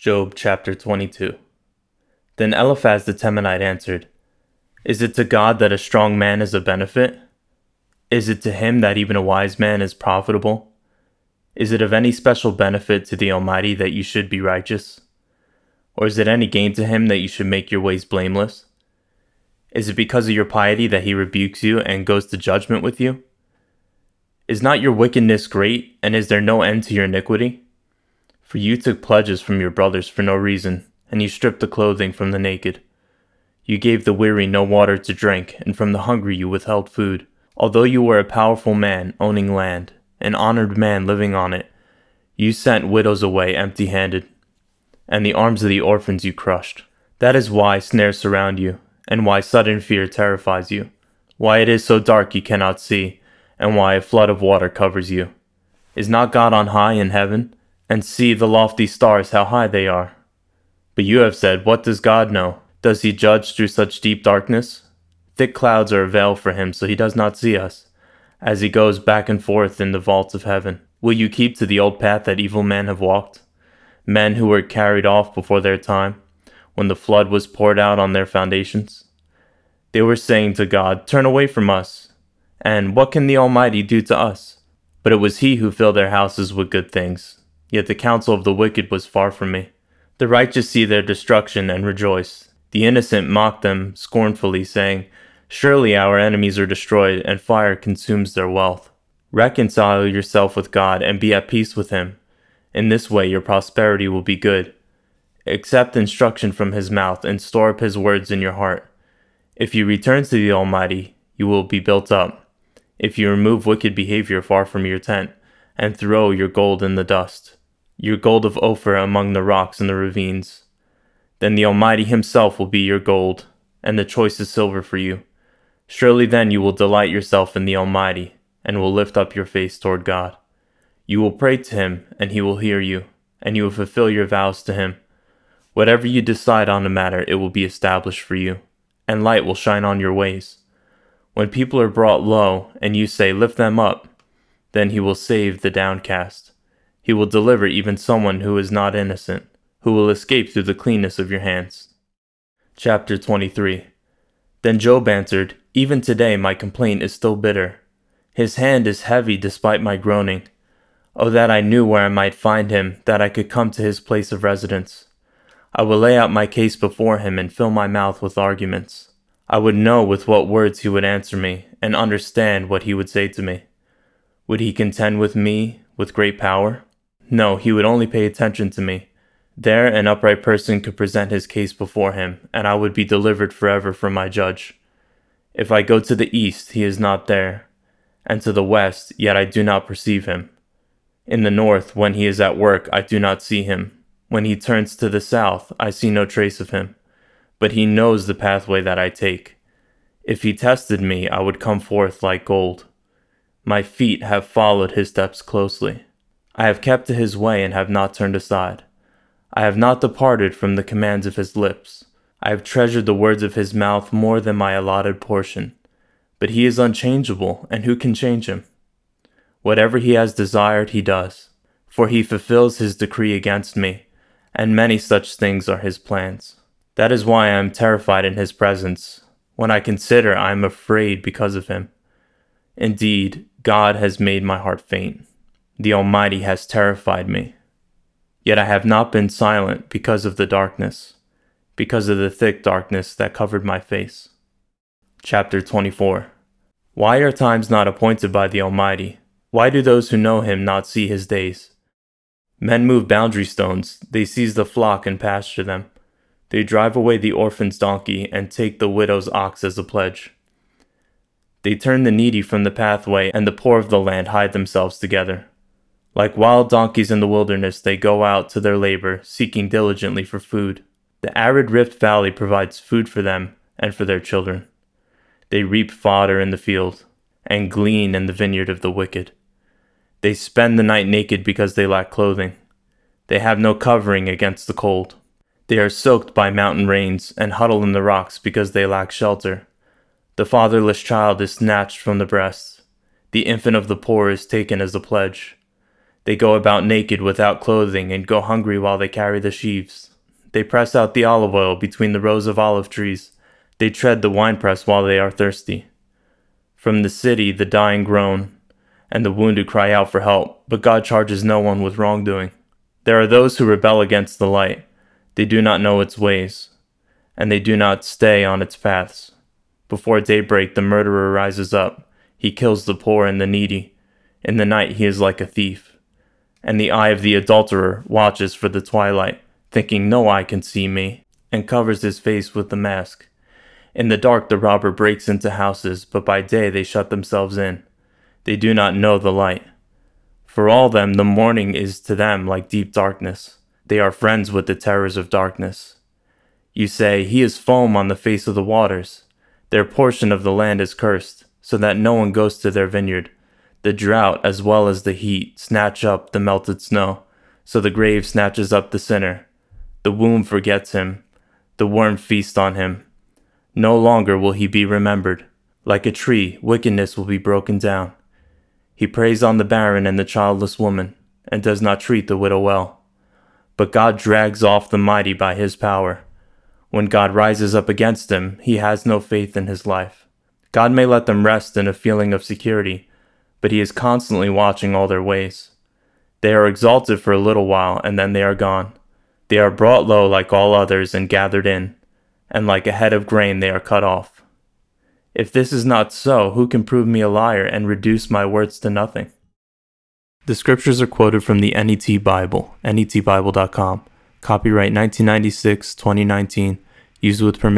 Job chapter 22. Then Eliphaz the Temanite answered, Is it to God that a strong man is a benefit? Is it to him that even a wise man is profitable? Is it of any special benefit to the Almighty that you should be righteous? Or is it any gain to him that you should make your ways blameless? Is it because of your piety that he rebukes you and goes to judgment with you? Is not your wickedness great, and is there no end to your iniquity? For you took pledges from your brothers for no reason, and you stripped the clothing from the naked. You gave the weary no water to drink, and from the hungry you withheld food. Although you were a powerful man owning land, an honored man living on it, you sent widows away empty handed, and the arms of the orphans you crushed. That is why snares surround you, and why sudden fear terrifies you, why it is so dark you cannot see, and why a flood of water covers you. Is not God on high in heaven? And see the lofty stars how high they are. But you have said, What does God know? Does he judge through such deep darkness? Thick clouds are a veil for him, so he does not see us, as he goes back and forth in the vaults of heaven. Will you keep to the old path that evil men have walked? Men who were carried off before their time, when the flood was poured out on their foundations? They were saying to God, Turn away from us, and what can the Almighty do to us? But it was he who filled their houses with good things Yet the counsel of the wicked was far from me. The righteous see their destruction and rejoice. The innocent mock them scornfully, saying, Surely our enemies are destroyed, and fire consumes their wealth. Reconcile yourself with God and be at peace with Him. In this way your prosperity will be good. Accept instruction from His mouth and store up His words in your heart. If you return to the Almighty, you will be built up. If you remove wicked behavior far from your tent, and throw your gold in the dust your gold of Ophir among the rocks and the ravines. Then the Almighty Himself will be your gold, and the choicest silver for you. Surely then you will delight yourself in the Almighty, and will lift up your face toward God. You will pray to Him, and He will hear you, and you will fulfill your vows to Him. Whatever you decide on a matter, it will be established for you, and light will shine on your ways. When people are brought low, and you say, Lift them up, then He will save the downcast. He will deliver even someone who is not innocent, who will escape through the cleanness of your hands. Chapter 23 Then Job answered, Even today my complaint is still bitter. His hand is heavy despite my groaning. Oh, that I knew where I might find him, that I could come to his place of residence. I would lay out my case before him and fill my mouth with arguments. I would know with what words he would answer me, and understand what he would say to me. Would he contend with me with great power? No, he would only pay attention to me. There an upright person could present his case before him, and I would be delivered forever from my judge. If I go to the east, he is not there, and to the west, yet I do not perceive him. In the north, when he is at work, I do not see him. When he turns to the south, I see no trace of him. But he knows the pathway that I take. If he tested me, I would come forth like gold. My feet have followed his steps closely. I have kept to his way and have not turned aside. I have not departed from the commands of his lips. I have treasured the words of his mouth more than my allotted portion. But he is unchangeable, and who can change him? Whatever he has desired, he does, for he fulfills his decree against me, and many such things are his plans. That is why I am terrified in his presence. When I consider, I am afraid because of him. Indeed, God has made my heart faint. The Almighty has terrified me. Yet I have not been silent because of the darkness, because of the thick darkness that covered my face. Chapter 24 Why are times not appointed by the Almighty? Why do those who know him not see his days? Men move boundary stones, they seize the flock and pasture them. They drive away the orphan's donkey and take the widow's ox as a pledge. They turn the needy from the pathway, and the poor of the land hide themselves together. Like wild donkeys in the wilderness, they go out to their labor, seeking diligently for food. The arid Rift Valley provides food for them and for their children. They reap fodder in the field and glean in the vineyard of the wicked. They spend the night naked because they lack clothing. They have no covering against the cold. They are soaked by mountain rains and huddle in the rocks because they lack shelter. The fatherless child is snatched from the breast. The infant of the poor is taken as a pledge. They go about naked without clothing and go hungry while they carry the sheaves. They press out the olive oil between the rows of olive trees. They tread the winepress while they are thirsty. From the city the dying groan, and the wounded cry out for help, but God charges no one with wrongdoing. There are those who rebel against the light. They do not know its ways, and they do not stay on its paths. Before daybreak, the murderer rises up. He kills the poor and the needy. In the night, he is like a thief. And the eye of the adulterer watches for the twilight, thinking no eye can see me, and covers his face with the mask. In the dark, the robber breaks into houses, but by day they shut themselves in. They do not know the light. For all them, the morning is to them like deep darkness. They are friends with the terrors of darkness. You say, He is foam on the face of the waters. Their portion of the land is cursed, so that no one goes to their vineyard. The drought as well as the heat snatch up the melted snow, so the grave snatches up the sinner. The womb forgets him, the worm feasts on him. No longer will he be remembered. Like a tree, wickedness will be broken down. He preys on the barren and the childless woman, and does not treat the widow well. But God drags off the mighty by his power. When God rises up against him, he has no faith in his life. God may let them rest in a feeling of security, but he is constantly watching all their ways. They are exalted for a little while, and then they are gone. They are brought low like all others and gathered in, and like a head of grain they are cut off. If this is not so, who can prove me a liar and reduce my words to nothing? The scriptures are quoted from the NET Bible, netbible.com. Copyright 1996 2019, used with permission.